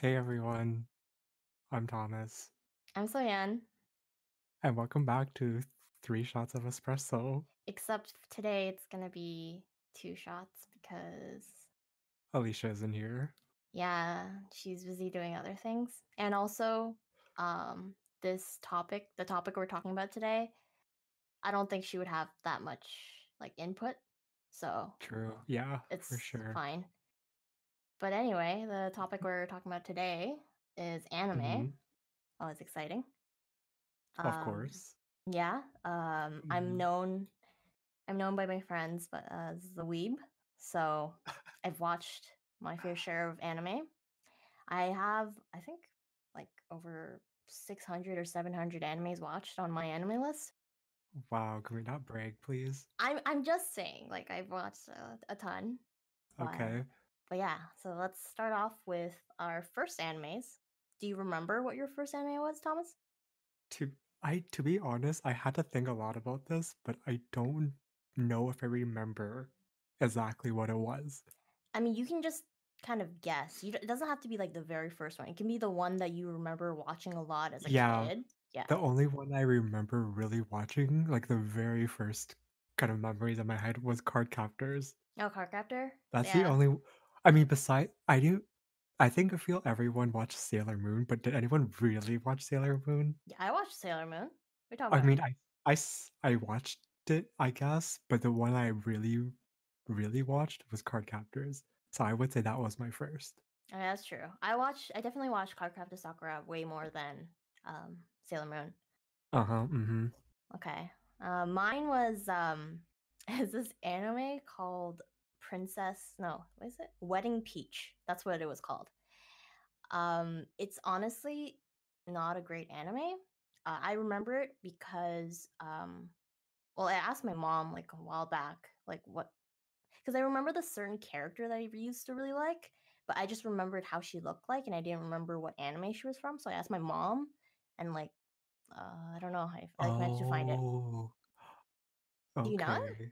Hey everyone, I'm Thomas, I'm Sohyun, and welcome back to Three Shots of Espresso. except today it's gonna be two shots because, Alicia isn't here. yeah, she's busy doing other things. And also, um, this topic, the topic we're talking about today, I don't think she would have that much like input, so True. Yeah, it's for sure. fine. But anyway, the topic we're talking about today is anime. Mhm, Oh, it's exciting. Of Um, course. Yeah, um, I'm Mhm. known I'm known by my friends but as the weeb. So I've watched my fair share of anime. I have I think like over 600 or 700 animes watched on my anime list. Wow, can we not brag, please? I'm I'm just saying like I've watched a, a ton. Okay. But yeah, so let's start off with our first animes. Do you remember what your first anime was, Thomas? To I to be honest, I had to think a lot about this, but I don't know if I remember exactly what it was. I mean, you can just kind of guess. You, it doesn't have to be like the very first one. It can be the one that you remember watching a lot as a Yeah, kid. Yeah. the only one I remember really watching, like the very first kind of memories in my head, was Card Captors. Oh, Cardcaptor? That's the only I mean, beside I do I think I feel everyone watched Sailor Moon, but did anyone really watch Sailor Moon? Yeah, I watched Sailor Moon. We talking I about? mean, I I s- I watched it, I guess, but the one I really, really watched was Card Captors. So I would say that was my first. Oh, yeah, that's true. I watched. I definitely watched Card Cardcaptor Sakura way more than um, Sailor Moon. Uh-huh. Mm-hmm. Okay. Uh, mine was um, is this anime called Princess? No, what is it? Wedding Peach. That's what it was called. Um, it's honestly not a great anime. Uh, I remember it because um, well, I asked my mom like a while back, like what, because I remember the certain character that I used to really like, but I just remembered how she looked like, and I didn't remember what anime she was from. So I asked my mom, and like, uh, I don't know, I I like managed to find it. Oh, Do you not? okay.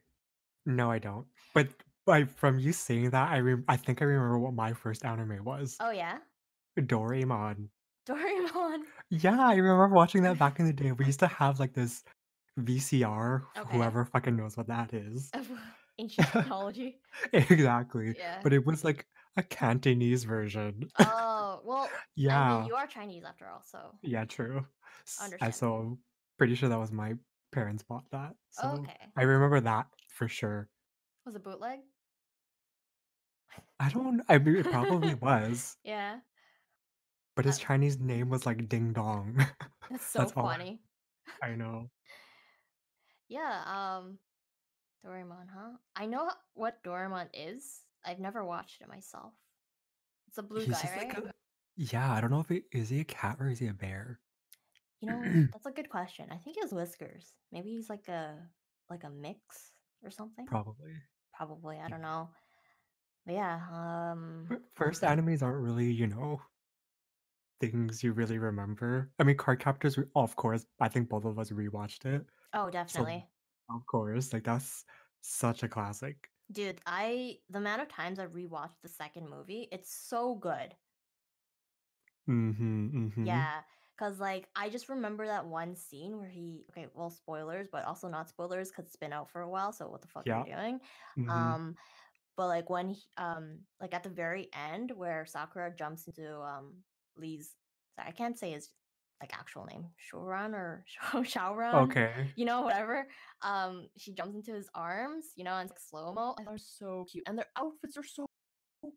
No, I don't. But but from you saying that, I rem- I think I remember what my first anime was. Oh yeah, Doraemon. Doraemon. Yeah, I remember watching that back in the day. We used to have like this VCR, Okay. whoever fucking knows what that is. Ancient technology. Exactly. Yeah. But it was like a Cantonese version. Oh well, I Yeah. mean, you are Chinese after all, so Yeah, true. Understandable. so pretty sure that was my parents bought that. So Okay. I remember that for sure. Was it bootleg? I don't I mean it probably was, yeah. but his Chinese name was like Ding Dong. that's so That's all funny. I know. Yeah, um Doraemon, huh? I know h- what Doraemon is. I've never watched it myself. It's a blue He's guy, just right? like a yeah, I don't know if he is he a cat or is he a bear? You know, that's a good question. I think he has whiskers. Maybe he's like a like a mix or something. Probably. Probably, I don't know. But yeah, um first animes aren't really, you know, things you really remember. I mean, Card Captors, of course, I think both of us rewatched it. oh, So, definitely. of course, like that's such a classic. Dude, I the amount of times I rewatched the second movie, it's so good. Mm-hmm, mm-hmm. Yeah, cuz like I just remember that one scene where he okay, well spoilers, but also not spoilers cuz it's been out for a while, so what the fuck are you doing? Mm-hmm. Um but like when he, um like at the very end where Sakura jumps into um Lee's sorry, I can't say his like actual name, Shoran or Shaoran, Okay. you know, whatever. Um she jumps into his arms, you know, and it's like slow-mo. And they're so cute. And their outfits are so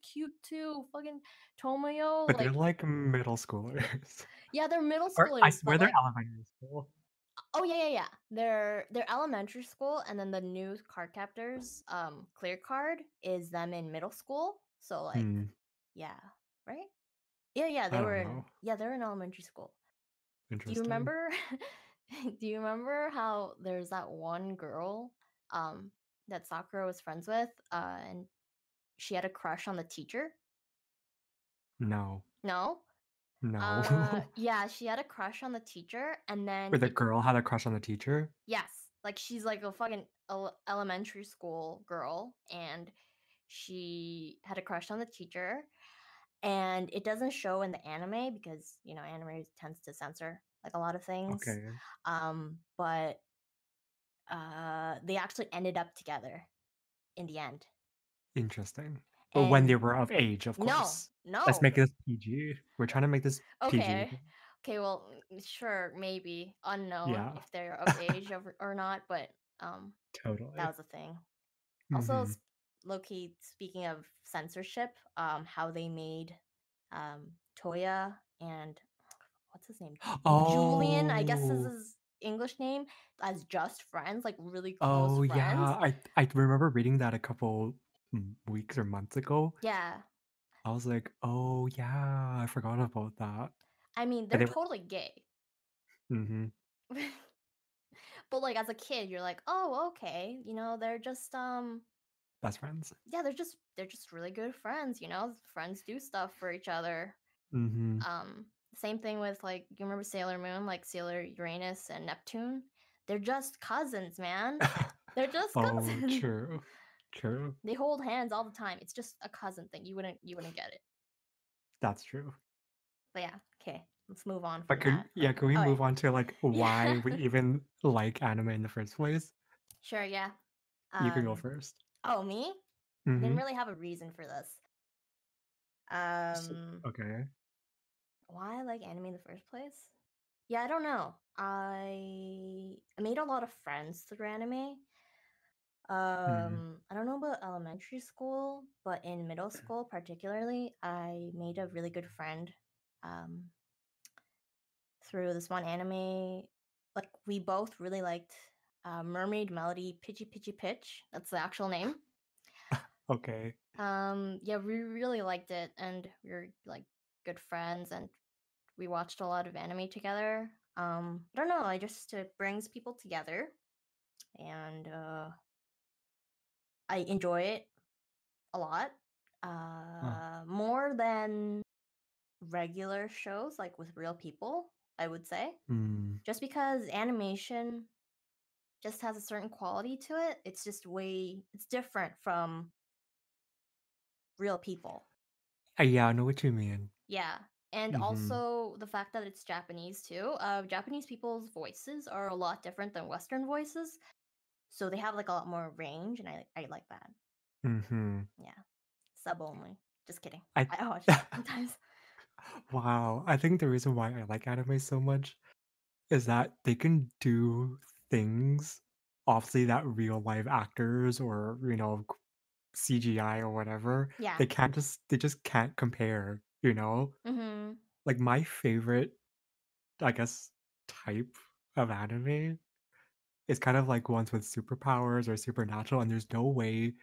cute too. Fucking Tomoyo, But they're like like middle schoolers. yeah, they're middle Or I swear they're like elementary school. Oh yeah, yeah, yeah. They're they're elementary school, and then the new card captors, um, clear card is them in middle school. So like, Hmm. yeah, right? Yeah, yeah. They were in know. yeah, they're in elementary school. Do you remember? do you remember how there's that one girl, um, that Sakura was friends with, uh, and she had a crush on the teacher? No. No. No. Uh, yeah, she had a crush on the teacher, and then Where the it girl had a crush on the teacher? Yes, like she's like a fucking elementary school girl, and she had a crush on the teacher. and it doesn't show in the anime because you know anime tends to censor like a lot of things. Okay. Um, but uh, they actually ended up together in the end. Interesting. But when they were of age, of course. no, course. Let's make this PG. We're trying to make this PG. Okay. Okay, well, mm, sure, maybe unknown Yeah, if they're of age or, or not, but um, totally that was a thing. Also, Mhm. low-key, speaking of censorship, um, how they made um Toya and what's his name? Julian, I guess is Oh. his English name, as just friends, like really close Oh, friends. yeah. I I remember reading that a couple weeks or months ago. Yeah. I was like, "Oh, yeah, I forgot about that." I mean, they're they were totally gay. Mm-hmm. But like as a kid, you're like, "Oh, okay, you know, they're just um Best friends. yeah, they're just they're just really good friends, you know? Friends do stuff for each other." Mm-hmm. Um same thing with like you remember Sailor Moon, like Sailor Uranus and Neptune? They're just cousins, man. They're just Oh, cousins. true. True. they hold hands all the time. It's just a cousin thing. You wouldn't you wouldn't get it. That's true. But yeah, okay. Let's move on But that. yeah, can we oh move on to, like, yeah. why we even like anime in the first place? sure, yeah. You can go Um first. oh, me? I didn't really have a reason for this. Um okay. why I like anime in the first place? Yeah, I don't know. I I made a lot of friends through anime. Mhm. Um, I don't know about elementary school, but in middle school particularly, I made a really good friend um through this one anime. Like we both really liked uh, Mermaid Melody Pichi Pichi Pitch. That's the actual name. Okay. Um, yeah, we really liked it, and we were like good friends, and we watched a lot of anime together. Um, I don't know, I just it brings people together, and uh, I enjoy it a lot. Huh. Uh, more than regular shows, like with real people, I would say. Mm. Just because animation just has a certain quality to it, it's just way it's different from real people. Uh, yeah, I know what you mean. Yeah. And Mhm. also the fact that it's Japanese too. Uh, Japanese people's voices are a lot different than Western voices. So they have like a lot more range, and I I like that. Mhm. Yeah. Sub only. Just kidding. I I watch it sometimes. Wow, I think the reason why I like anime so much is that they can do things, obviously, that real live actors or, you know, CGI or whatever, Yeah. they can't just they just can't compare, you know? Mm-hmm. Like, my favorite, I guess, type of anime is kind of like ones with superpowers or supernatural, and there's no way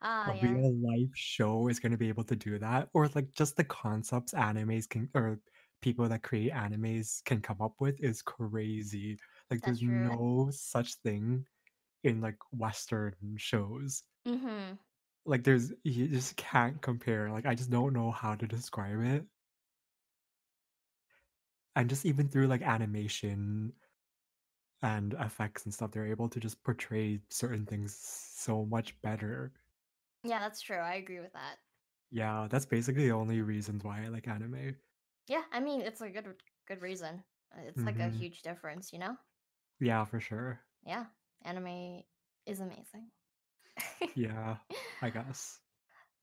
Ah, a yeah. real life show is gonna be able to do that, or like just the concepts animes can or people that create animes can come up with is crazy. Like That's there's true. no such thing in like Western shows. Mm-hmm. Like there's you just can't compare. Like I just don't know how to describe it. And just even through like animation and effects and stuff, they're able to just portray certain things so much better. Yeah, that's true. I agree with that. Yeah, that's basically the only reasons why I like anime. Yeah, I mean it's a good good reason. Uh, It's like a Mhm. huge difference, you know? Yeah, for sure. Yeah. Anime is amazing. Yeah, I guess.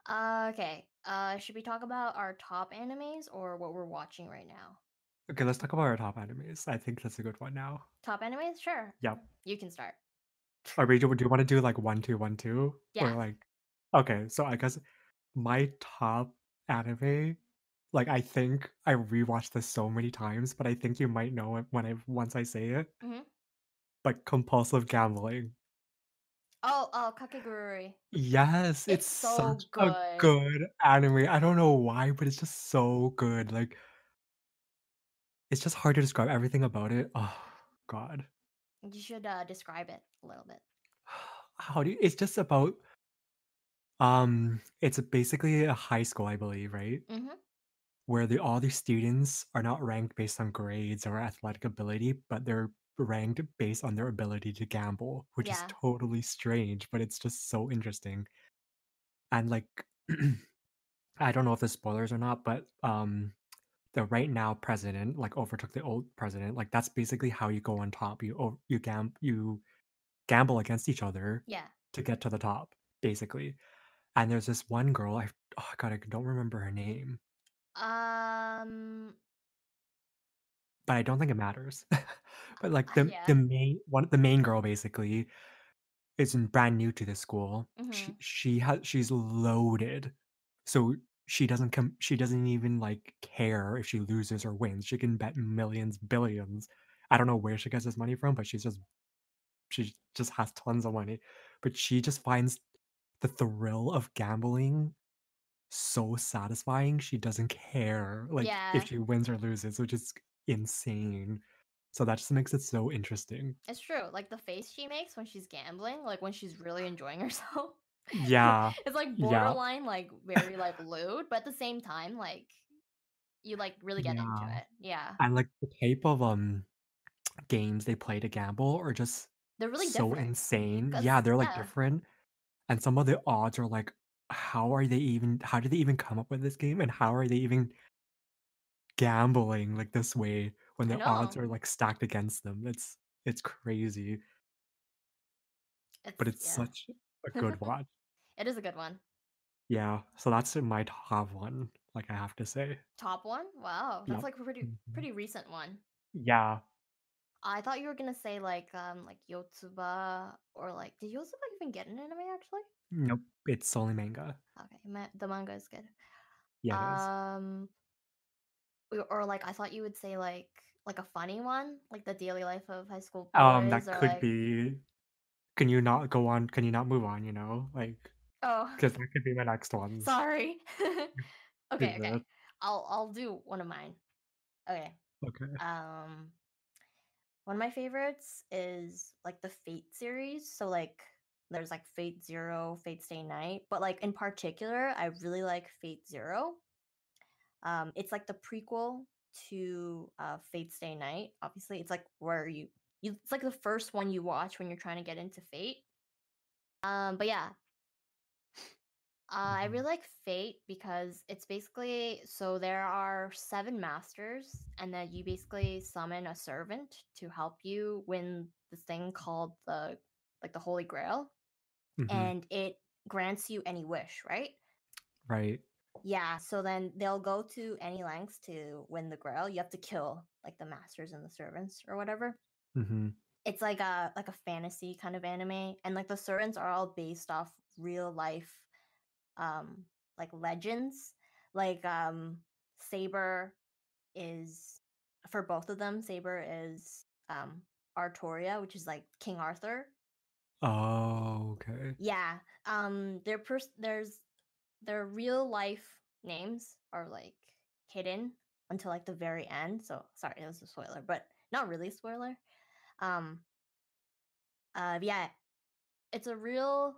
Uh, okay. Uh, should we talk about our top animes or what we're watching right now? Okay, let's talk about our top animes. I think that's a good one now. Top animes? Sure. Yep. You can start. Or wait, do you wanna do, like, 1, 2, 1, 2? Or, Yeah. like okay, so I guess my top anime, like, I think I rewatched this so many times, but I think you might know it when I once I say it, hmm but compulsive gambling. Oh, oh, Kakegurui. Yes, it's It's so such a good. good anime. I don't know why, but it's just so good. Like, it's just hard to describe everything about it. Oh god. You should uh, describe it a little bit. How do you it's just about um it's basically a high school, I believe, right? Mm-hmm. Where the all the students are not ranked based on grades or athletic ability, but they're ranked based on their ability to gamble, which is totally strange, but it's just so interesting. And like I don't know if there's spoilers or not, but, um, the right now president, like, overtook the old president, like, that's basically how you go on top, you you gam you gamble against each other Yeah. to get to the top, basically, and there's this one girl, I oh god, I don't remember her name. Um But I don't think it matters. But, like, uh, the yeah. the main one the main girl basically is brand new to this school. She Mhm. she has she's loaded. So, she doesn't come she doesn't even, like, care if she loses or wins. She can bet millions, billions. I don't know where she gets this money from, but she's just she just has tons of money. But she just finds the thrill of gambling so satisfying, she doesn't care, like, if she wins or loses, which is insane. So that just makes it so interesting. It's true, like, the face she makes when she's gambling, like, when she's really enjoying herself, Yeah. it's, like, Yeah. borderline, like, very, like, lewd, but at the same time, like, you, like, really get into it. Yeah. And, like, the type of, um, games they play to gamble are just They're really so different insane. Yeah, they're, like, yeah. different, and some of the odds are, like, how are they even how did they even come up with this game, and how are they even gambling, like, this way when the odds are, like, stacked against them? It's it's crazy. It's But it's yeah. such a good watch. It is a good one. Yeah, so that's my top 1, like, I have to say. Top 1? Wow, that's, Yep. like, a pretty Mhm. pretty recent one. Yeah. I thought you were gonna say, like, um, like, Yotsuba or, like did Yotsuba even get an anime, actually? Nope, it's only manga. Okay, ma the manga is good. Yeah. Um or or, like, I thought you would say, like like, a funny one, like, The Daily Life of High School Um, that could like be can you not go on can you not move on, you know? Like Oh. 'cause that could be my next one. Sorry. Okay, okay. good. I'll I'll do one of mine. Okay. Okay. Um one of my favorites is, like, the Fate series, so, like, there's, like, Fate Zero, Fate Stay Night, but, like, in particular, I really like Fate Zero. Um, it's, like, the prequel to, uh, Fate Stay Night, obviously, it's, like, where you you it's, like, the first one you watch when you're trying to get into Fate. Um, but yeah. Uh, I really Mhm. like Fate because it's basically so there are 7 masters, and then you basically summon a servant to help you win this thing called the like, the Holy Grail, Mhm. and it grants you any wish, right? Right. Yeah, so then they'll go to any lengths to win the Grail, you have to kill, like, the masters and the servants or whatever. Mhm. It's like a like a fantasy kind of anime, and, like, the servants are all based off real life, um, like, legends. Like, um, Saber is for both of them, Saber is, um, Artoria, which is, like, King Arthur. Oh, okay. Yeah, um, their pers there's their real life names are, like, hidden until, like, the very end, so sorry, it was a spoiler, but not really a spoiler. Um uh, yeah, it's a real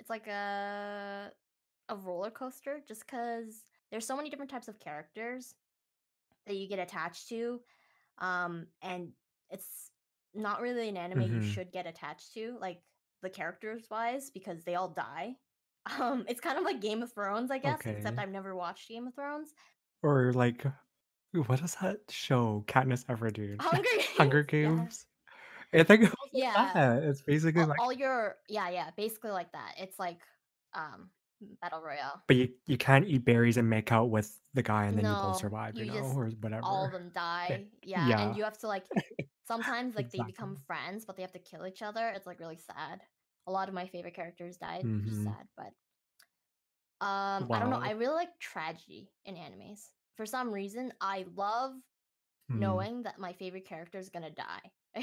it's like a a roller coaster just because there's so many different types of characters that you get attached to, um, and it's not really an anime you Mhm. should get attached to, like, the characters-wise because they all die. Um, it's kind of like Game of Thrones, I guess, except I've never watched Game of Thrones. Or, like, what is that show Katniss Everdeen? Hunger Hunger Games, yeah. Games? I think it like Yeah. that, it's basically All like all your yeah, yeah, basically like that, it's like, um, battle royale. But you you can't eat berries and make out with the guy, and then you both survive, you you know, just whatever. all of them die, yeah, and you have to, like sometimes, like, they become friends, but they have to kill each other, it's, like, really sad. A lot of my favorite characters died, which is Mhm. sad, but um, I don't know, I really like tragedy in animes. For some reason, I love Hmm. knowing that my favorite character is gonna die.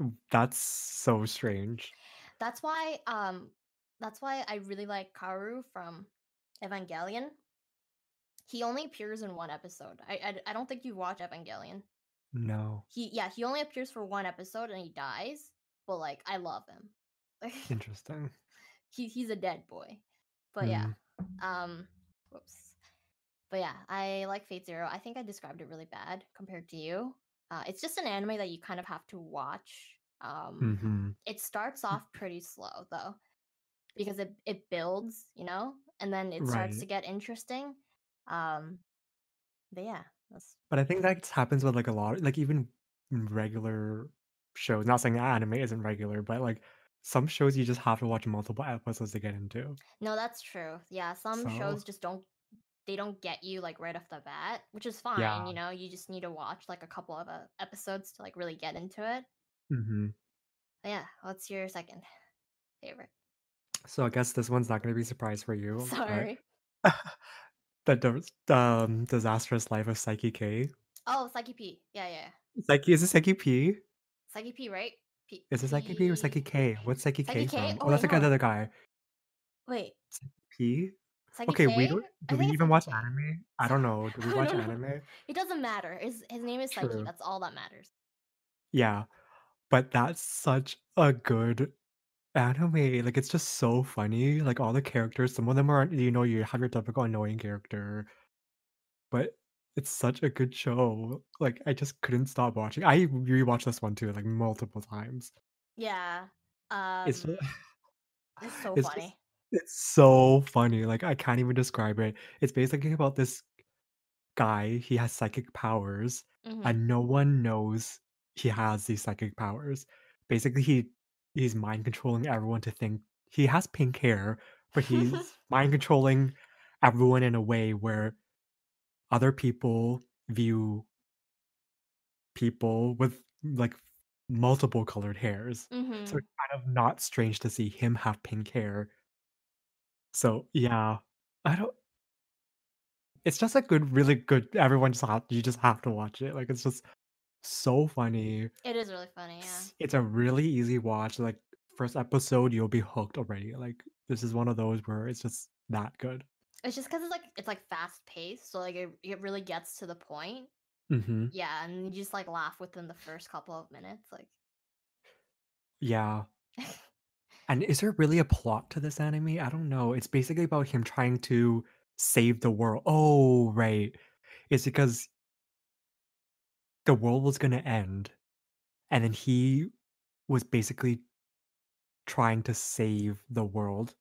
Mm, that's so strange. That's why, um that's why I really like Kaworu from Evangelion. He only appears in 1 episode. I, I don't think you watch Evangelion. No. He yeah, he only appears for 1 episode and he dies, but, like, I love him. Interesting. He he's a dead boy. But yeah, Mm. um whoops. But yeah, I like Fate Zero, I think I described it really bad compared to you. Uh, it's just an anime that you kind of have to watch. Um, Mhm. it starts Mm off pretty slow, though. because it it builds, you know, and then it starts to get interesting. Um, but yeah, that's But I think that happens with, like, a lot like, even regular shows, not saying anime isn't regular, but, like, some shows you just have to watch multiple episodes to get into. no, that's true. Yeah, some So shows just don't they don't get you like right off the bat, which is fine. yeah. You know, you just need to watch like a couple of uh, episodes to like really get into it. Mm-hmm. But yeah, what's your second favorite? So I guess this one's not gonna be a surprise for you, Sorry. the um, Disastrous Life of Saiki K. Oh, Saiki P. Yeah, yeah. Saiki is it Saiki P? Saiki P, right? P Is it Saiki P or Saiki K? What's Saiki Saiki K K. from? Oh Oh, that's wait, the guy the no. other guy. Wait, Saiki P? Okay, we don't do we even watch anime? I don't know. Do we watch anime? It doesn't matter. His his name is Saiki. That's all that matters. Yeah, but that's such a good anime. Like, it's just so funny. Like, all the characters, some of them are, you know, you have your typical annoying character, but it's such a good show. Like, I just couldn't stop watching. I rewatched this one too, like multiple times. Yeah. It's Um, just, it's so it's just, funny. It's so funny. Like, I can't even describe it. It's basically about this guy. He has psychic powers, hmm and no one knows he has these psychic powers. Basically, he he's mind controlling everyone to think he has pink hair, but he's mind controlling everyone in a way where other people view people with like multiple colored hairs. So hmm it's kind of not strange to see him have pink hair. So yeah, I don't. It's just a good, really good. Everyone just have you just have to watch it. Like it's just so funny. It is really funny. Yeah. It's, it's a really easy watch. Like first episode, you'll be hooked already. Like this is one of those where it's just that good. It's just because it's like it's like fast paced, so like it, it really gets to the point. hmm Yeah, and you just like laugh within the first couple of minutes. Like, Yeah. And is there really a plot to this anime? I don't know. It's basically about him trying to save the world. Oh, right. It's because the world was going to end, and then he was basically trying to save the world.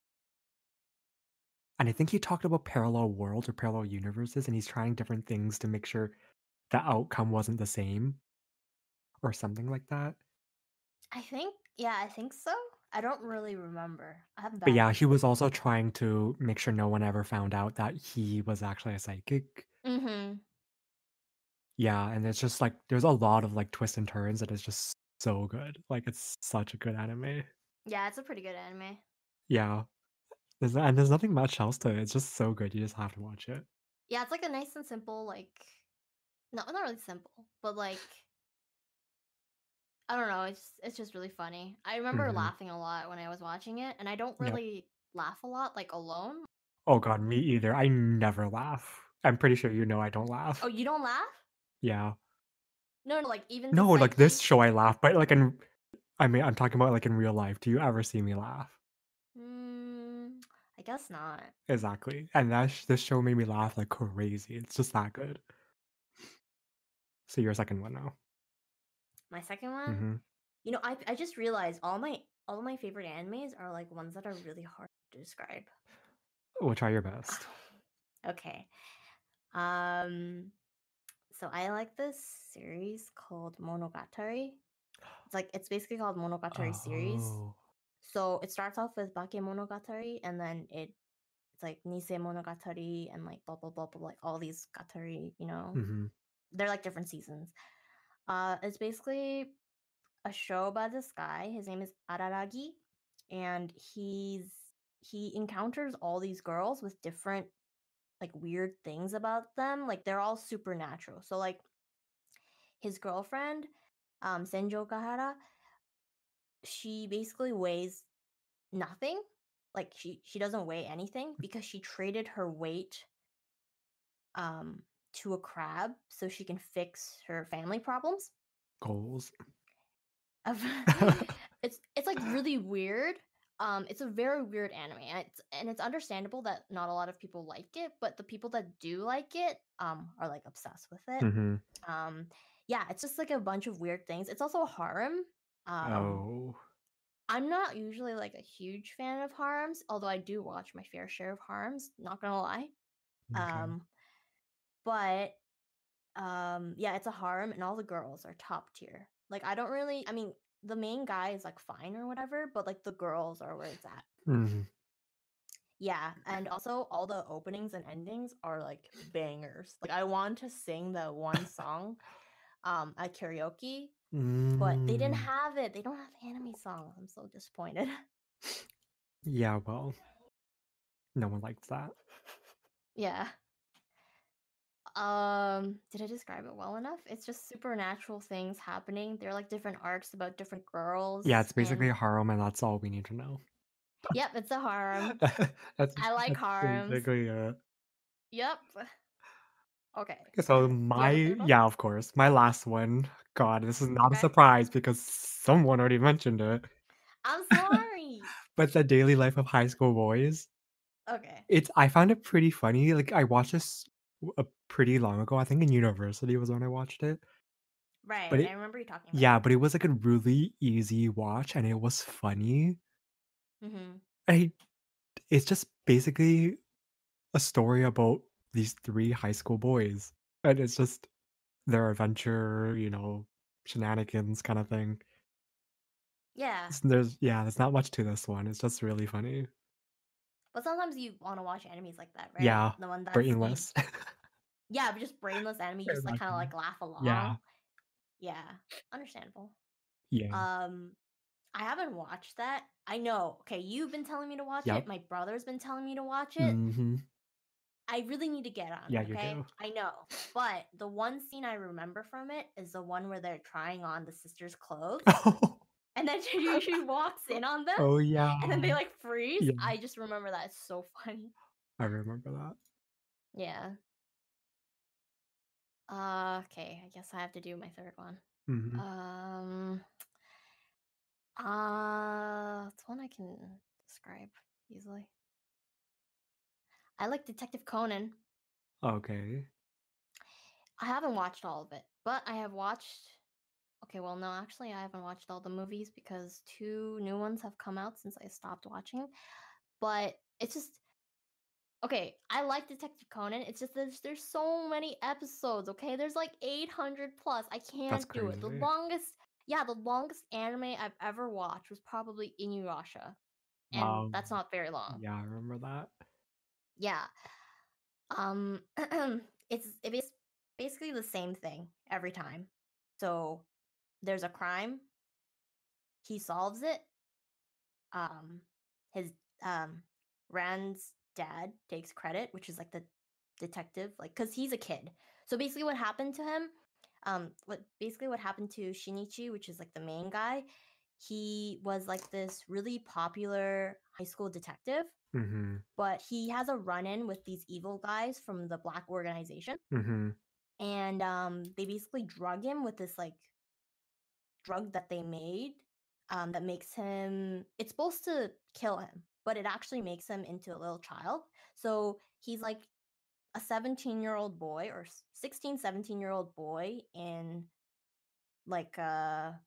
And I think he talked about parallel worlds or parallel universes, and he's trying different things to make sure the outcome wasn't the same or something like that. I think, yeah, I think so. I don't really remember. I have But yeah, he was also trying to make sure no one ever found out that he was actually a psychic. Mm-hmm. Yeah, and it's just like there's a lot of like twists and turns that is just so good. Like it's such a good anime. Yeah, it's a pretty good anime. Yeah. There's and there's nothing much else to it. It's just so good. You just have to watch it. Yeah, it's like a nice and simple, like, no, not really simple, but like, I don't know. It's it's just really funny. I remember Mhm. laughing a lot when I was watching it, and I don't Yep. really laugh a lot like alone. Oh god, me either. I never laugh. I'm pretty sure you know I don't laugh. Oh, you don't laugh? Yeah. No, no, like even No, the like this show I laugh, but like in I mean, I'm talking about like in real life. Do you ever see me laugh? Mm, I guess not. Exactly. And that sh- this show made me laugh like crazy. It's just that good. So your second one now. My second one, hmm you know, I I just realized all my all my favorite animes are like ones that are really hard to describe. We'll try your best. okay. Um so I like this series called Monogatari. It's like it's basically called Monogatari series. Oh. So it starts off with Bakemonogatari and then it it's like Nisemonogatari and like blah blah blah blah like all these gatari, you know. hmm They're like different seasons. Uh it's basically a show about this guy. His name is Araragi and he's he encounters all these girls with different like weird things about them. Like they're all supernatural. So like his girlfriend, um, Senjougahara, she basically weighs nothing. Like she she doesn't weigh anything because she traded her weight um to a crab so she can fix her family problems. Goals. It's it's like really weird. Um, it's a very weird anime, and it's and it's understandable that not a lot of people like it, but the people that do like it, um, are like obsessed with it. hmm Um, yeah, it's just like a bunch of weird things. It's also a harem. Um, Oh. I'm not usually like a huge fan of harems, although I do watch my fair share of harems, not gonna lie. Okay. Um, but um, yeah, it's a harem and all the girls are top tier. Like I don't really I mean, the main guy is like fine or whatever, but like the girls are where it's at. Mhm. Yeah, and also all the openings and endings are like bangers. Like I want to sing the one song um at karaoke, but they didn't Mm. have it. They don't have anime songs. I'm so disappointed. Yeah, well, no one likes that. yeah. Um, did I describe it well enough? It's just supernatural things happening. They're like different arcs about different girls Yeah, it's basically and a harem, and that's all we need to know. yep, it's a harem. That's I like that's harems. basically it. Yep. Okay. So Do you have a my yeah, of course. My last one, God, this is not a surprise because someone already mentioned it. I'm sorry. But The Daily Life of High School Boys. okay. It's I found it pretty funny. Like I watched this a pretty long ago. I think in university was when I watched it. Right. But I remember you talking about yeah, but it was like a really easy watch and it was funny. Mm-hmm. I it's just basically a story about these three high school boys. And it's just their adventure, you know, shenanigans kind of thing. Yeah. There's yeah, there's not much to this one. It's just really funny. But sometimes you want to watch animes like that, right? Yeah, The one that's brainless. yeah, but just brainless anime, just like kind of like laugh along. Yeah. Yeah. Understandable. yeah. Um, I haven't watched that. I know. Okay, you've been telling me to watch Yep. it. My brother's been telling me to watch it. hmm I really need to get on Yeah, it. you Okay, do. I know. But the one scene I remember from it is the one where they're trying on the sister's clothes, Oh, and then she, she walks in on them, oh yeah. and then they like freeze. Yeah. I just remember that. It's so funny. I remember that. Yeah. Uh, okay, I guess I have to do my third one. hmm Um, uh, it's one I can describe easily. I like Detective Conan. Okay. I haven't watched all of it, but I have watched. Okay, well, no, actually, I haven't watched all the movies because two new ones have come out since I stopped watching. But it's just okay. I like Detective Conan. It's just there's there's so many episodes. Okay, there's like 800 plus. I can't do it. The crazy. longest, yeah, the longest anime I've ever watched was probably Inuyasha, and Wow. that's not very long. Yeah, I remember that. Yeah. Um it's it is basically the same thing every time. So there's a crime, he solves it. Um his um Ran's dad takes credit, which is like the detective, like cuz he's a kid. So basically what happened to him um what basically what happened to Shinichi, which is like the main guy, he was like this really popular high school detective hmm but he has a run-in with these evil guys from the black organization hmm and um they basically drug him with this like drug that they made um that makes him it's supposed to kill him but it actually makes him into a little child. So he's like a 17 year old boy or s- 16 17 year old boy in like a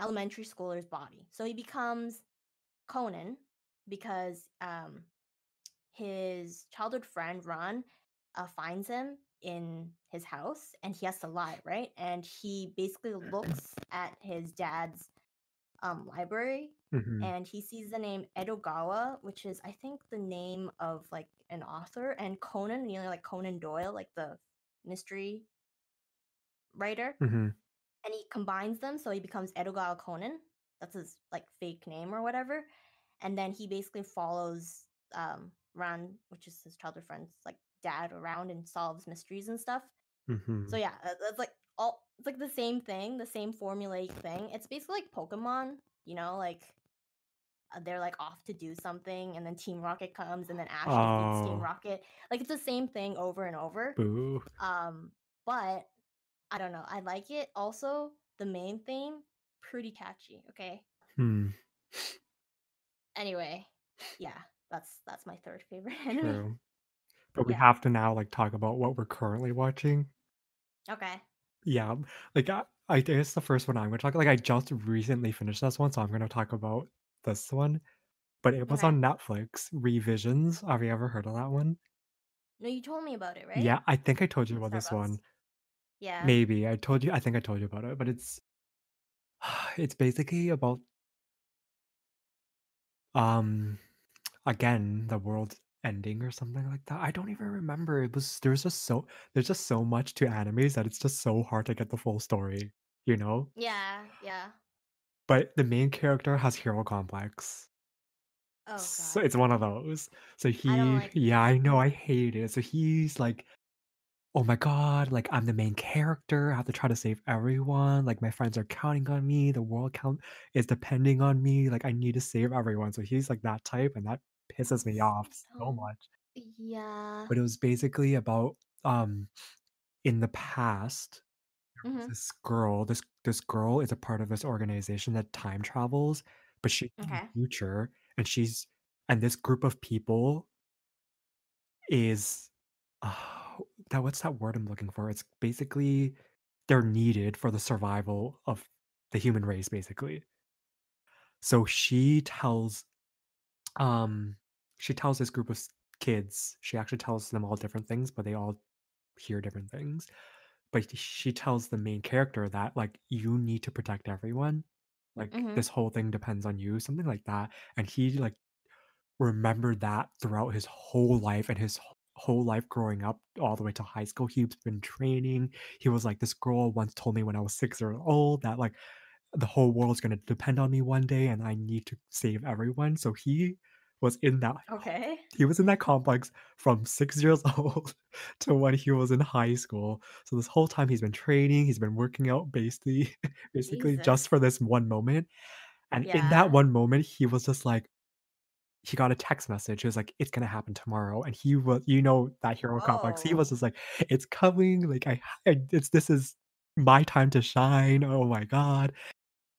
elementary schooler's body. So he becomes conan because um his childhood friend Ran uh, finds him in his house and he has to lie, right? And he basically looks at his dad's um, library hmm and he sees the name Edogawa, which is I think the name of like an author, and Conan, you know, like Conan Doyle, like the mystery writer, hmm and he combines them so he becomes Edogawa Conan. That's his like fake name or whatever. And then he basically follows um Ran, which is his childhood friend's like dad around and solves mysteries and stuff. hmm So yeah, that- that's like all it's like the same thing, the same formulaic thing. It's basically like Pokemon, you know, like uh, they're like off to do something and then Team Rocket comes and then Ash defeats Team Oh. Rocket. Like it's the same thing over and over. Boo. Um, but I don't know. I like it. Also, the main theme pretty catchy. Okay. Hmm. Anyway, yeah, that's that's my third favorite anime. True. But we Yeah. have to now like talk about what we're currently watching. Okay. Yeah, like I, I guess the first one I'm gonna talk. Like I just recently finished this one, so I'm gonna talk about this one, but it was Okay. on Netflix, Revisions. Have you ever heard of that one? No, you told me about it, right? Yeah, I think I told you about this one. Yeah. Maybe I told you I think I told you about it, but it's it's basically about um again, the world ending or something like that. I don't even remember. It was there's just so there's just so much to animes that it's just so hard to get the full story, you know? Yeah, yeah. But the main character has hero complex. Oh So it's one of those. So I he like yeah, I know, I hate it. So he's like, "Oh my god, like, I'm the main character, I have to try to save everyone, like, my friends are counting on me, the world count is depending on me, like, I need to save everyone." So he's like that type, and that pisses me off so So much. yeah. But it was basically about, um, in the past, Mhm. this girl, this this girl is a part of this organization that time travels, but she's in the future, and she's and this group of people is oh, that what's that word I'm looking for? It's basically they're needed for the survival of the human race, basically. So she tells, um, she tells this group of kids, she actually tells them all different things, but they all hear different things. But she tells the main character that like you need to protect everyone. Like Mhm. this whole thing depends on you, something like that. And he like remembered that throughout his whole life and his whole life growing up all the way to high school. He's been training. He was like, this girl once told me when I was six years old that like the whole world's gonna depend on me one day and I need to save everyone. So he was in that Okay. he was in that complex from 6 years old to when he was in high school. So this whole time he's been training, he's been working out basically basically just for this one moment. And in that one moment, he was just like he got a text message. It was like, "It's gonna happen tomorrow," and he was you know, that hero complex. He oh. was just like, "It's coming, like, I I it's this is my time to shine. Oh my god."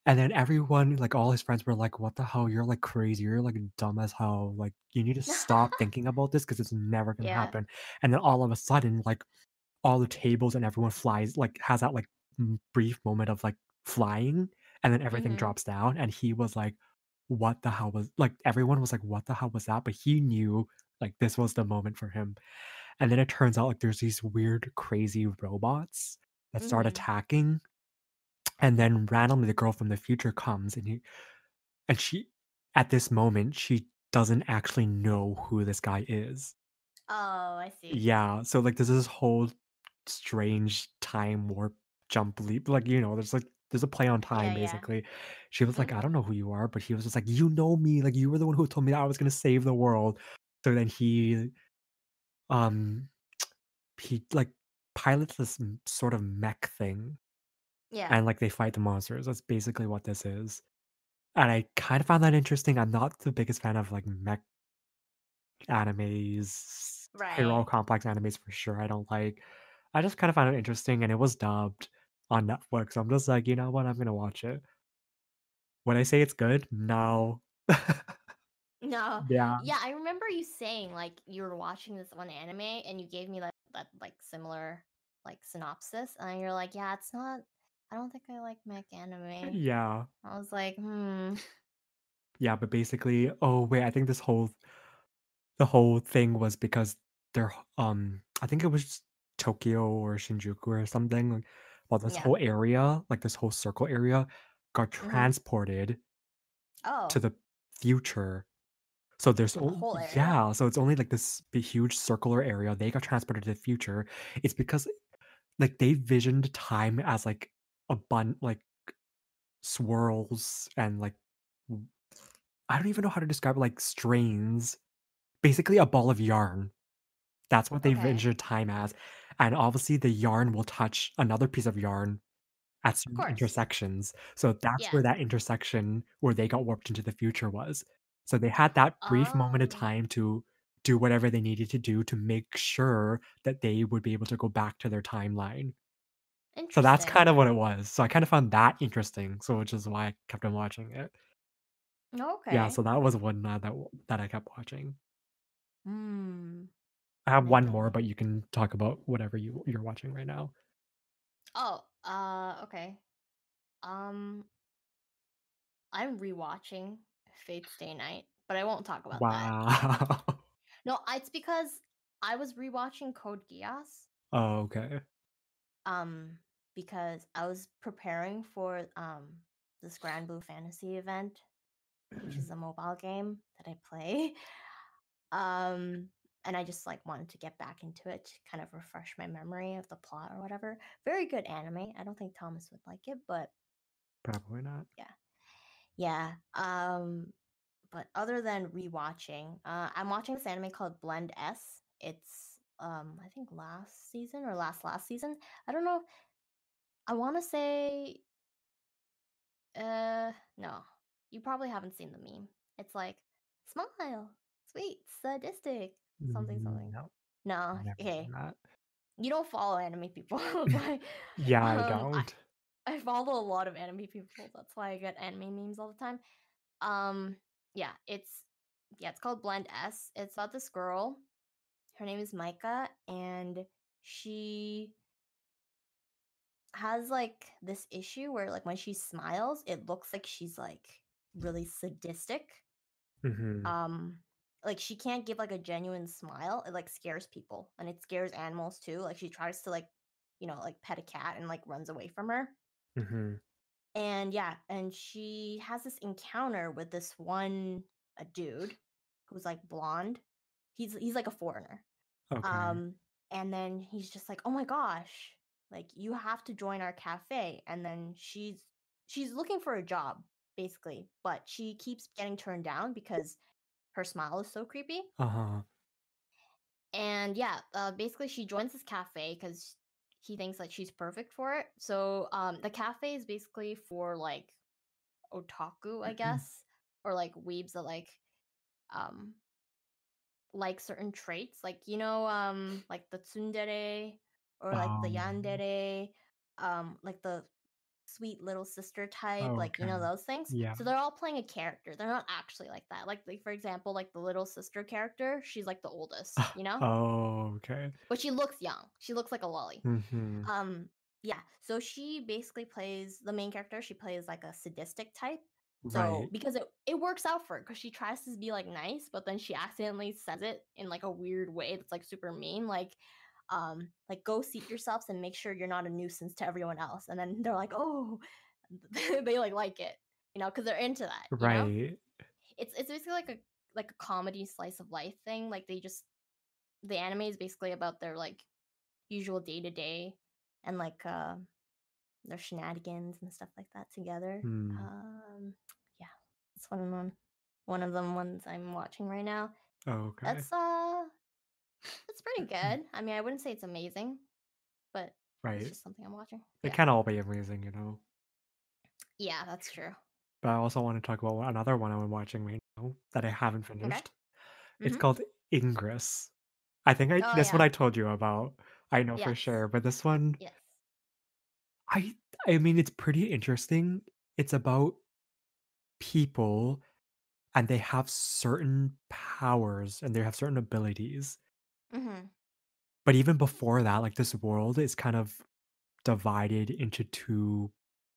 And then everyone, like, all his friends were like, "What the hell? You're, like, crazy. You're, like, dumb as hell. Like, you need to stop thinking about this because it's never gonna Yeah. happen." And then all of a sudden, like, all the tables and everyone flies like, has that, like, brief moment of, like, flying, and then everything Mhm. drops down, and he was like, "What the hell was" like, everyone was like, "What the hell was that?" But he knew, like, this was the moment for him. And then it turns out, like, there's these weird, crazy robots that start Mhm. attacking, and then randomly, the girl from the future comes, and he and she at this moment, she doesn't actually know who this guy is. Oh, I see. Yeah, so, like, there's this whole strange time warp jump leap, like, you know, there's, like there's a play on time, Yeah, yeah. basically. She was like, "I Mhm. don't know who you are," but he was just like, "You know me, like, you were the one who told me that I was gonna save the world." So then he, um, he, like, pilots this sort of mech thing, Yeah. and, like, they fight the monsters, that's basically what this is. And I kind of found that interesting, I'm not the biggest fan of, like, mech animes, Right. Hero Right. complex animes for sure, I don't like. I just kinda found it interesting, and it was dubbed on Netflix, I'm just like, "You know what? I'm gonna watch it." Would I say it's good? No. No. Yeah. Yeah, I remember you saying, like, you were watching this one anime and you gave me, like, that, like, similar, like, synopsis, and you're like, "Yeah, it's not I don't think I like mech anime." Yeah. I was like, "Hmm." Yeah, but basically oh, wait, I think this whole the whole thing was because they're um, I think it was Tokyo or Shinjuku or something, like, well, this Yeah. whole area, like, this whole circle area got Mhm. transported to Oh, the future. So there's to the oh yeah, so it's only, like, this huge circular area, they got transported to the future. It's because, like, they visioned time as, like, a bun like, swirls and, like, I don't even know how to describe it, like, strains, basically a ball of yarn. That's what they Okay. visioned time as, and obviously the yarn will touch another piece of yarn at certain intersections, so that's Yeah. where that intersection where they got warped into the future was. So they had that brief moment of Oh, time to do whatever they needed to do to make sure that they would be able to go back to their timeline. So that's kind of what it was. So I kind of found that interesting, so which is why I kept on watching it. Okay. Yeah, so that was one, uh, that that I kept watching. Hmm. I have one more, but you can talk about whatever you you're watching right now. Oh, uh, okay. Um, I'm rewatching Fate Stay Night, but I won't talk about that. Wow. No, it's because I was rewatching Code Geass, Oh, okay. um, because I was preparing for um this Granblue Fantasy event, which is a mobile game that I play. Um, and I just like wanted to get back into it to kind of refresh my memory of the plot or whatever. Very good anime. I don't think Thomas would like it, but Probably not. yeah. Yeah. Um, but other than rewatching, uh, I'm watching this anime called Blend S. It's um, I think last season or last last season. I don't know. I want to say, uh, no. You probably haven't seen the meme. It's like smile, sweet, sadistic, something something. No, No, okay. You don't follow anime people. but, Yeah, I um, I, don't. I follow a lot of anime people. That's why I get anime memes all the time. Um, yeah, it's yeah, it's called Blend S. It's about this girl. Her name is Maika, and she has like this issue where like when she smiles, it looks like she's like really sadistic. Mhm. Um, like she can't give like a genuine smile. It like scares people, and it scares animals too. Like she tries to like, you know, like pet a cat and like runs away from her. Mhm. And yeah, and she has this encounter with this one a dude who's like blonde. He's he's like a foreigner. Okay. Um and then he's just like, "Oh my gosh, like you have to join our cafe." And then she's she's looking for a job basically, but she keeps getting turned down because her smile is so creepy. Uh-huh. And yeah, uh, basically she joins this cafe because he thinks that she's perfect for it. So um, the cafe is basically for like otaku, I guess, or like weebs that like um like certain traits, like you know, um, like the tsundere or like the Um, yandere, um, like the sweet little sister type, like you know those things. Yeah. So they're all playing a character. They're not actually like that. Like, like for example, like the little sister character, she's like the oldest, you know, Oh, okay. but she looks young. She looks like a loli. Mhm. Um, yeah. So she basically plays the main character. She plays like a sadistic type. So Right. because it it works out for her because she tries to be like nice, but then she accidentally says it in like a weird way that's like super mean, like um like go seat yourselves and make sure you're not a nuisance to everyone else. And then they're like, oh, they like like it, you know, because they're into that, you know. Right. It's it's basically like a like a comedy slice of life thing. Like they just the anime is basically about their like usual day to day and like uh their shenanigans and stuff like that together. Hmm. Um, yeah, it's one of them. One of them ones I'm watching right now. Oh, okay. That's uh, it's pretty good. I mean, I wouldn't say it's amazing, but it's Right. just something I'm watching. It Yeah, can all be amazing, you know. yeah, that's true. But I also want to talk about another one I'm watching right now that I haven't Okay. finished. It's Mm-hmm. called Ingress. I think I Oh this one yeah. I told you about. I know for sure, but this one Yes. I I mean it's pretty interesting. It's about people and they have certain powers and they have certain abilities. Mm-hmm. But even before that, like this world is kind of divided into two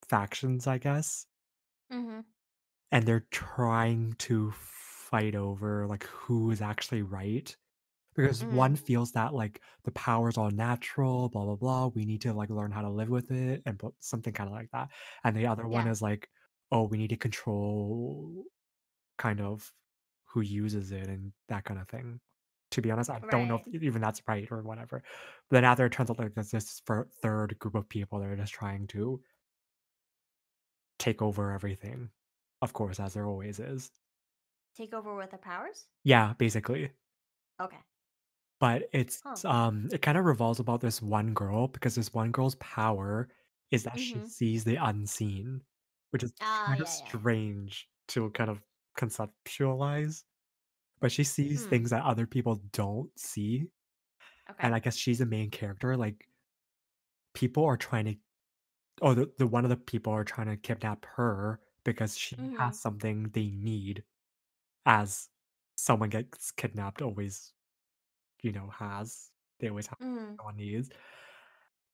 factions, I guess. Mm-hmm. And they're trying to fight over like who is actually right. Because Mm-hmm. one feels that like the power's all natural, blah blah blah. We need to like learn how to live with it and blah- something kind of like that. And the other one Yeah. is like, oh, we need to control kind of who uses it and that kind of thing. To be honest, I don't know if even that's right or whatever. But then after it turns out like there's this third group of people that are just trying to take over everything. Of course, as there always is. Take over with the powers. Yeah, basically. Okay. But it's Huh. um it kind of revolves about this one girl because this one girl's power is that she Mm-hmm. sees the unseen, which is Ah, kind of yeah, yeah. strange to kind of conceptualize. But she sees Hmm. things that other people don't see. Okay. And I guess she's the main character. Like people are trying to oh the, the one of the people are trying to kidnap her because she Mm-hmm. has something they need as someone gets kidnapped always, you know, has. They always have Mm-hmm. someone needs.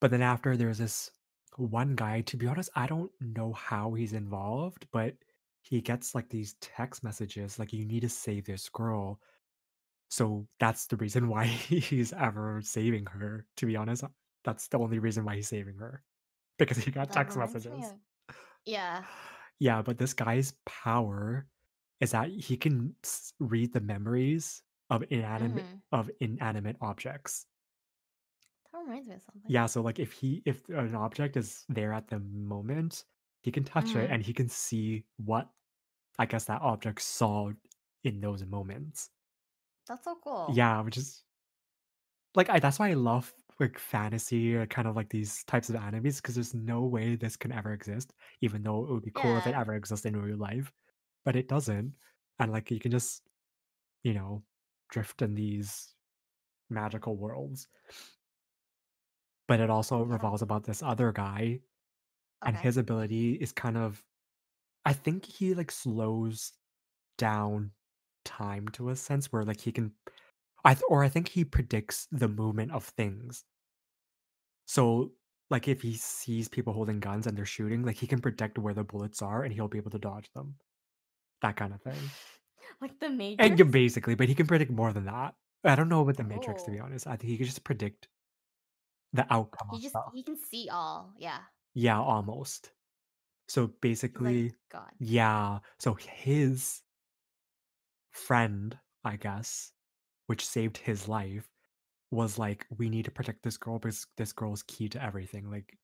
But then after there's this one guy, to be honest, I don't know how he's involved, but he gets, like, these text messages, like, "You need to save this girl." So, that's the reason why he's ever saving her, to be honest, that's the only reason why he's saving her, because he got That text messages. of yeah. Yeah, but this guy's power is that he can read the memories of inanimate Mhm. of inanimate objects. That reminds me of something. Yeah, so, like, if he if an object is there at the moment, he can touch it Mhm. and he can see what, I guess, that object saw in those moments. That's so cool. Yeah, which is like, I that's why I love, like, fantasy or kind of like these types of animes 'cause there's no way this can ever exist, even though it would be cool if it ever existed in real life, but it doesn't, and, like, you can just, you know, drift in these magical worlds. But it also revolves about this other guy, and Okay. his ability is kind of I think he, like, slows down time to a sense where, like, he can I th or I think he predicts the movement of things. So, like, if he sees people holding guns and they're shooting, like, he can predict where the bullets are and he'll be able to dodge them. That kinda thing. Like The matrix. And yeah, Matrix? basically, but he can predict more than that. I don't know about The Matrix, to be Oh. honest, I think he could just predict the outcome He of just stuff. he can see all, yeah. Yeah, almost. So, like basically God. yeah, so his friend, I guess, which saved his life, was like, "We need to protect this girl because this girl is key to everything," like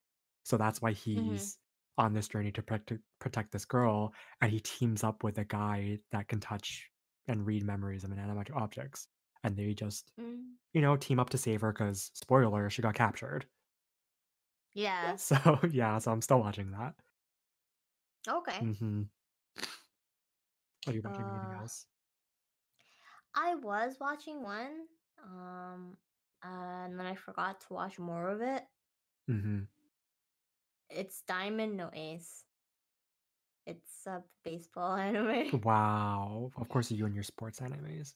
so that's why Mhm. he's on this journey to protect protect this girl, and he teams up with a guy that can touch and read memories of inanimate objects, and they just, Mm. you know, team up to save her because spoiler, she got captured. Yeah. So, yeah, so I'm still watching that. Okay. Mhm. Are you watching anything Uh else? I was watching one, um, and then I forgot to watch more of it. Mm-hmm. It's Diamond no Ace. It's a baseball anime. Wow. Of course, you and your sports animes.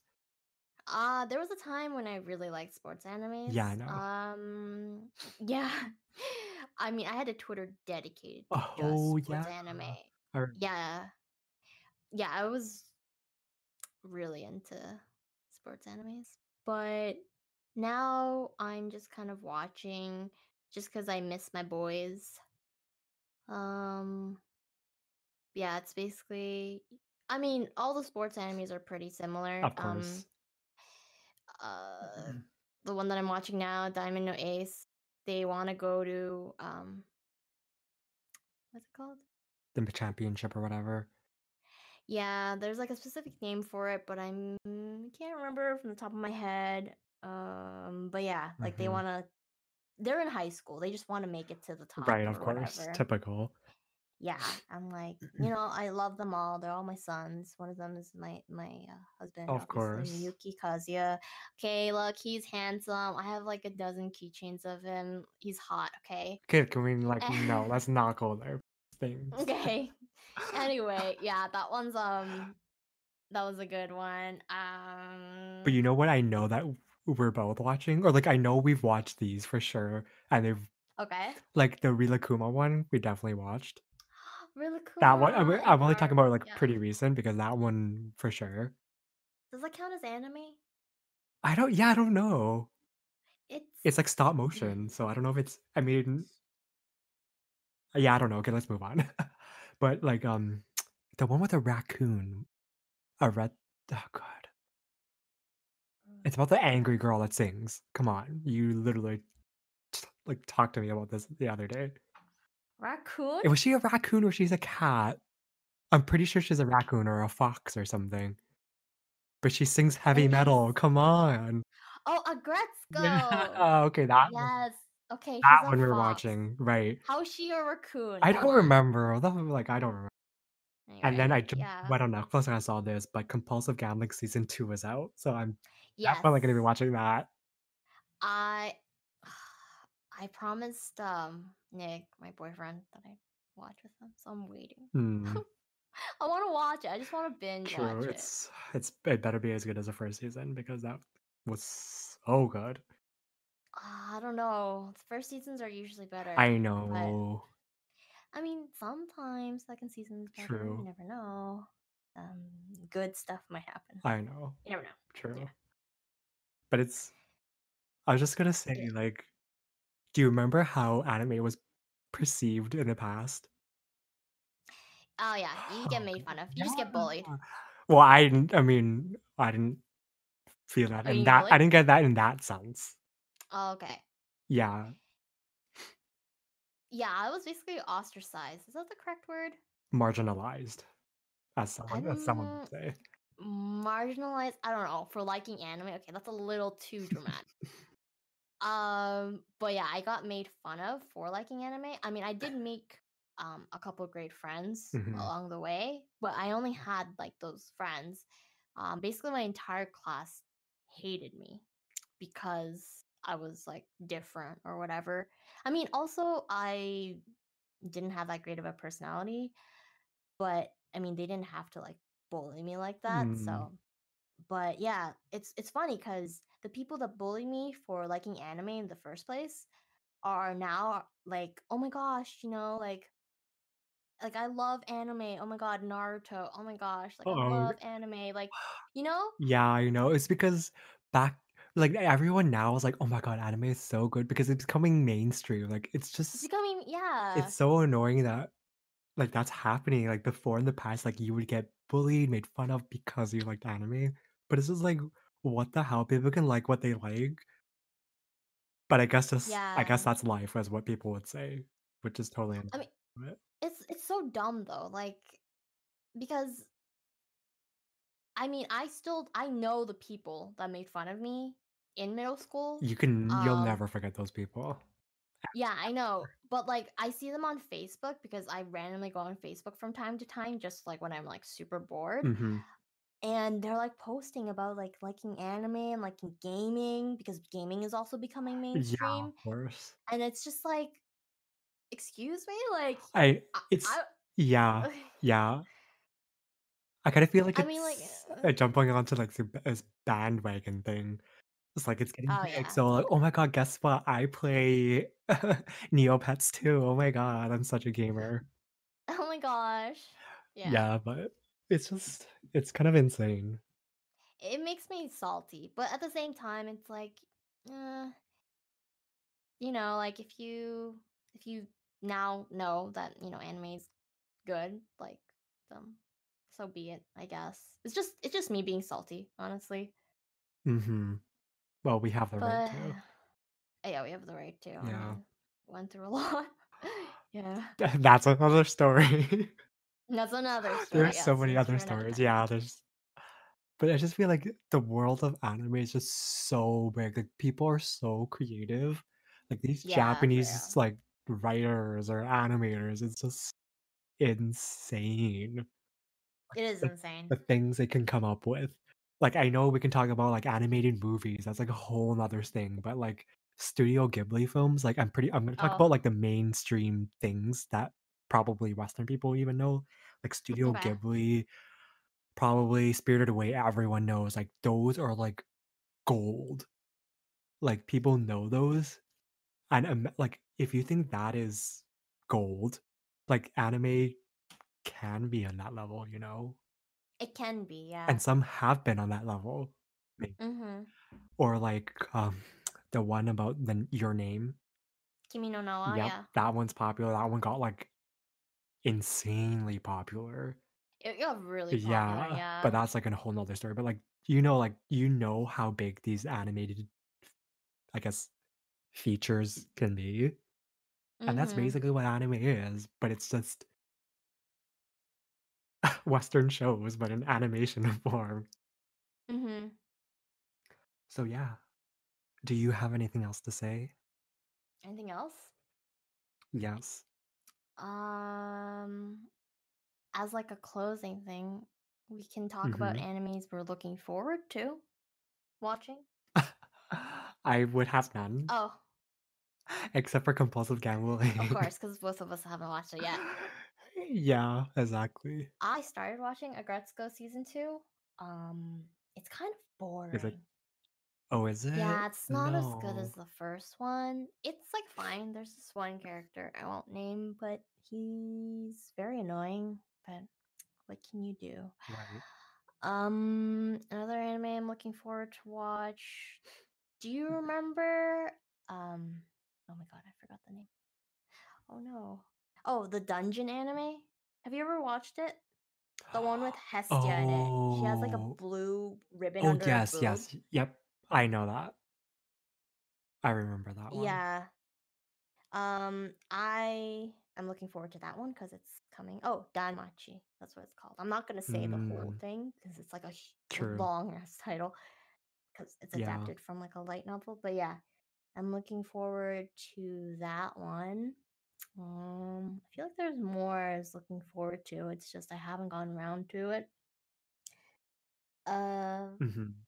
Uh, there was a time when I really liked sports anime. Yeah, I know. um, yeah. I mean, I had a Twitter dedicated to just Oh, sports yeah. anime. I r Yeah. Yeah, I was really into sports animes, but now I'm just kind of watching just cuz I miss my boys. Um Yeah, it's basically I mean, all the sports animes are pretty similar, Of um course. Uh, the one that I'm watching now, Diamond no Ace, they wanna go to, um what's it called? The championship or whatever. Yeah, there's, like, a specific name for it, but I'm can't remember from the top of my head, um, but yeah, like, they Mhm. wanna they're in high school, they just wanna make it to the top Right, of course. whatever. Typical. Yeah, I'm like, you know, I love them all, they're all my sons, one of them is my my, uh, husband, Of course. Miyuki Kazuya. Okay, look, he's handsome, I have, like, a dozen keychains of him, he's hot, okay? Okay, can we, like no, let's not go there. Things. Okay. Anyway, yeah, that one's, um that was a good one, Um. But um you know what I know that we're both watching? Or, like, I know we've watched these for sure, and they've Okay. like, the Rilakkuma one, we definitely watched. That one I'm I'm only talking about, like, yeah. pretty recent because that one for sure. Does that count as anime? I don't yeah, I don't know. It's, it's like, stop motion, so I don't know if it's I mean Yeah, I don't know, okay, let's move on. But, like, um, the one with a raccoon, a red oh god. It's about the angry girl that sings. Come on, you literally t like, talked to me about this the other day. Raccoon? Was she a raccoon or she's a cat? I'm pretty sure she's a raccoon or a fox or something. But she sings heavy metal, come on. Oh, Yeah, Aggretsuko! okay, that Yes. Okay, that one we're watching, right. How is she a raccoon? I don't remember, like I don't remem and then I just yeah. went on Netflix and I saw this, but Compulsive Gambling season 2 is out, so I'm Yes. definitely gonna be watching that. I I promised, um, Nick, my boyfriend, that I'd watch with him, so I'm waiting. Hmm. I wanna watch it, I just wanna binge True, watch it. it's it's it better be as good as the 1st season because that was so good. Uh, I don't know, the 1st seasons are usually better, I know. I mean, sometimes second season's better. You never know. Um, good stuff might happen. I know. You never know. Yeah. True. But it's I was just gonna say, Yeah. like, do you remember how anime was perceived in the past? Oh yeah, you get Oh, made fun of. You just get bullied. Well, I didn't I mean, I didn't feel that didn't that I didn't get that in that sense. Oh, okay. Yeah. Yeah, I was basically ostracized. Is that the correct word? Marginalized, as someone as someone would say. marginalized. I don't know for liking anime. Okay, that's a little too dramatic. Um, but yeah, I got made fun of for liking anime. I mean, I did make um a couple great friends Mhm. along the way, but I only had like those friends. Um, basically, my entire class hated me because I was like different or whatever. I mean, also I didn't have that great of a personality, but I mean, they didn't have to like bully me like that. Mm. So but yeah, it's it's funny because the people that bully me for liking anime in the first place are now like, oh my gosh, you know, like like I love anime. Oh my god, Naruto. Oh my gosh, like I Uh-oh. love anime. Like, you know, Yeah, you know, it's because back like, everyone now is like, "Oh my god, anime is so good," because it's becoming mainstream, like, it's it's just becoming yeah. it's so annoying that, like, that's happening, like, before in the past, like, you would get bullied, made fun of because you liked anime, but it's just like, what the hell? People can like what they like, but I guess just I guess that's life, is what people would say, which is totally I mean, it's it's so dumb though. Like because I mean, I still I know the people that made fun of me in middle school. you can you'll Um never forget those people. Yeah, I know. But like I see them on Facebook because I randomly go on Facebook from time to time just like when I'm like super bored Mhm. And they're like posting about like liking anime and liking gaming because gaming is also becoming mainstream. Yeah, of course. and it's just like excuse me like I it's I yeah, yeah. I kinda feel like I mean like uh, uh, jumping onto, like, this bandwagon thing. It's like it's getting oh big, yeah. so, like, "Oh my god, guess what? I play Neopets too. Oh my god, I'm such a gamer." Oh my gosh. Yeah. Yeah, but it's just it's kind of insane. It makes me salty, but at the same time it's like uh, you know, like if you if you now know that, you know, anime is good, like um so be it, I guess. It's just it's just me being salty, honestly. Mhm. Well, we have the right But to. yeah, we have the right to. I Yeah. mean, went through a lot. yeah. That's another story. That's another story. There's Yeah, so many other stories. Yeah, there's but I just feel like the world of anime is just so big. Like people are so creative. Like these Yeah, Japanese like writers or animators, it's just insane. It is The, insane. the things they can come up with. Like I know we can talk about like animated movies. That's like a whole nother thing. But like Studio Ghibli films, like I'm pretty I'm gonna talk Oh, about like the mainstream things that probably Western people even know. Like Studio okay. Ghibli, Probably Spirited Away, everyone knows, like, those are, like, gold. Like, people know those, and, um, like, if you think that is gold, like, anime can be on that level, you know? It can be, yeah. And some have been on that level. Mm-hmm. or, like, um, the one about the Your Name. Kimi no Na wa, Yep, yeah. that one's popular, that one got, like, insanely popular. It got really popular, Yeah, but that's, like, a whole nother story, but, like, you know, like, you know how big these animated I guess, features can be, and that's Mm-hmm. basically what anime is, but it's just Western shows, but in animation form. Mm-hmm. So, yeah. Do you have anything else to say? Anything else? Yes. Um, as like a closing thing, we can talk about animes we're looking forward to watching. I would have none, Oh, except for compulsive gambling. of gambling. course, because both of us haven't watched it yet. Yeah, exactly. I started watching Aggretsuko season two. Um, it's kind of Is it boring. Oh, is it? Yeah, it's not as good as No. the first one. It's like fine. There's this one character I won't name, but he's very annoying. But what can you do? Right. Um, another anime I'm looking forward to watch. Do you remember? Um, oh my god, I forgot the name. Oh no. Oh, the Dungeon anime. Have you ever watched it? The one with Hestia in it. She has like a Oh. blue ribbon Oh, under her yes, boob. yes. Yep. I know that. I remember that one. Yeah. Um, I am looking forward to that one because it's coming. Oh, Danmachi. That's what it's called. I'm not gonna say the whole Mm, thing because it's like a, long ass title because it's Yeah. adapted from like a light novel. But yeah, I'm looking forward to that one. Um, I feel like there's more I was looking forward to. It's just I haven't gone around to it. Uh, Mhm.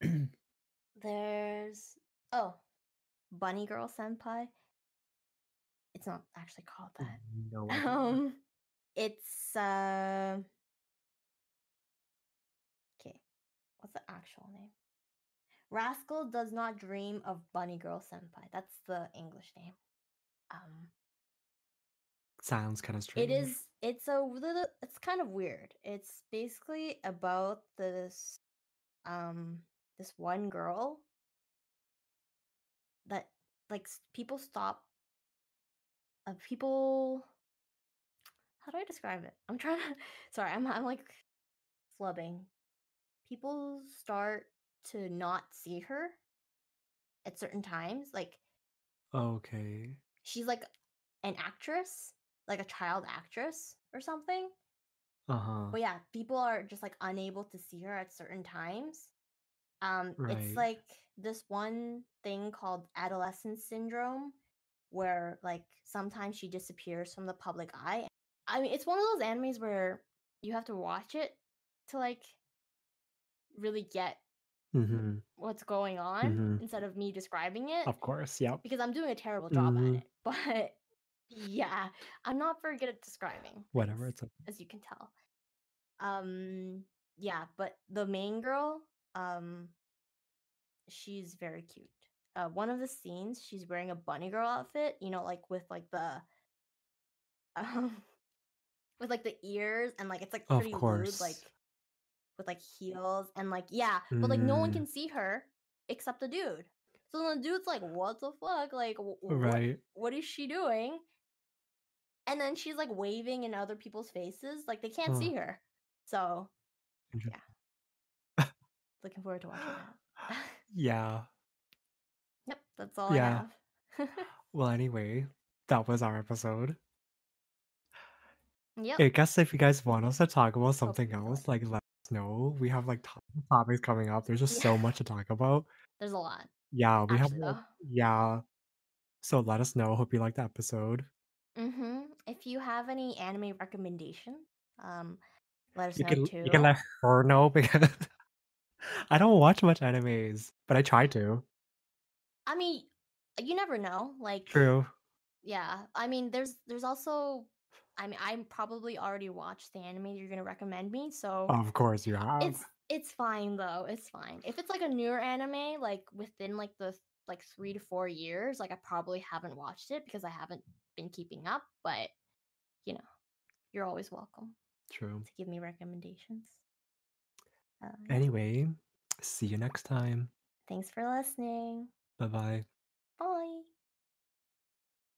there's oh, Bunny Girl Senpai. It's not actually called that. No. Um, it's uh, okay. What's the actual name? Rascal does not dream of Bunny Girl Senpai. That's the English name. Um, Sounds kinda strange. it is. It's a little. It's kind of weird. It's basically about this, um, this one girl that like people stop. Uh, people. How do I describe it? I'm trying to. Sorry, I'm. I'm like flubbing. People start to not see her at certain times. Like Okay. she's like an actress, like a child actress or something. Uh-huh. But yeah, people are just like unable to see her at certain times. Um, it's like this one thing called adolescence syndrome, where like sometimes she disappears from the public eye. I mean, it's one of those animes where you have to watch it to like really get Mhm. what's going on Mhm. instead of me describing it Of course, yeah. because I'm doing a terrible job at Mhm. it. But yeah, I'm not very good at describing Whatever, it's okay. as you can tell. Um, yeah, but the main girl, um, she's very cute. Uh, one of the scenes, she's wearing a bunny girl outfit, you know, like with like the, um, with like the ears and like it's like pretty lewd, like with like heels and like yeah, but like no one Mm, can see her except the dude. So the dude's like, "What the fuck? Like, wh- what? right. What is she doing?" And then she's like waving in other people's faces, like they can't see her. So Interesting. looking forward to watching that. Yeah. yep, that's all Yeah. I have. Well, anyway, that was our episode. yep. I guess if you guys want us to talk about oh, something Hopefully else, like, let us know. We have, like, topics coming up. There's just Yeah. so much to talk about. There's a lot. Yeah, we have, Actually, like though. yeah. So let us know. Hope you liked the episode. Mm-hmm. If you have any anime recommendation, um, let us You know can too. you can let her know because I don't watch much animes, but I try to. I mean, you never know. Like, True. yeah. I mean, there's there's also, I mean, I probably already watched the anime you're gonna recommend me, so Of course you have. it's it's fine though. It's fine. If it's like a newer anime, like within like the like three to four years, like I probably haven't watched it because I haven't been keeping up. But you know, you're always welcome True. to give me recommendations. Yeah. Anyway, see you next time. Thanks for listening. Bye-bye. Bye.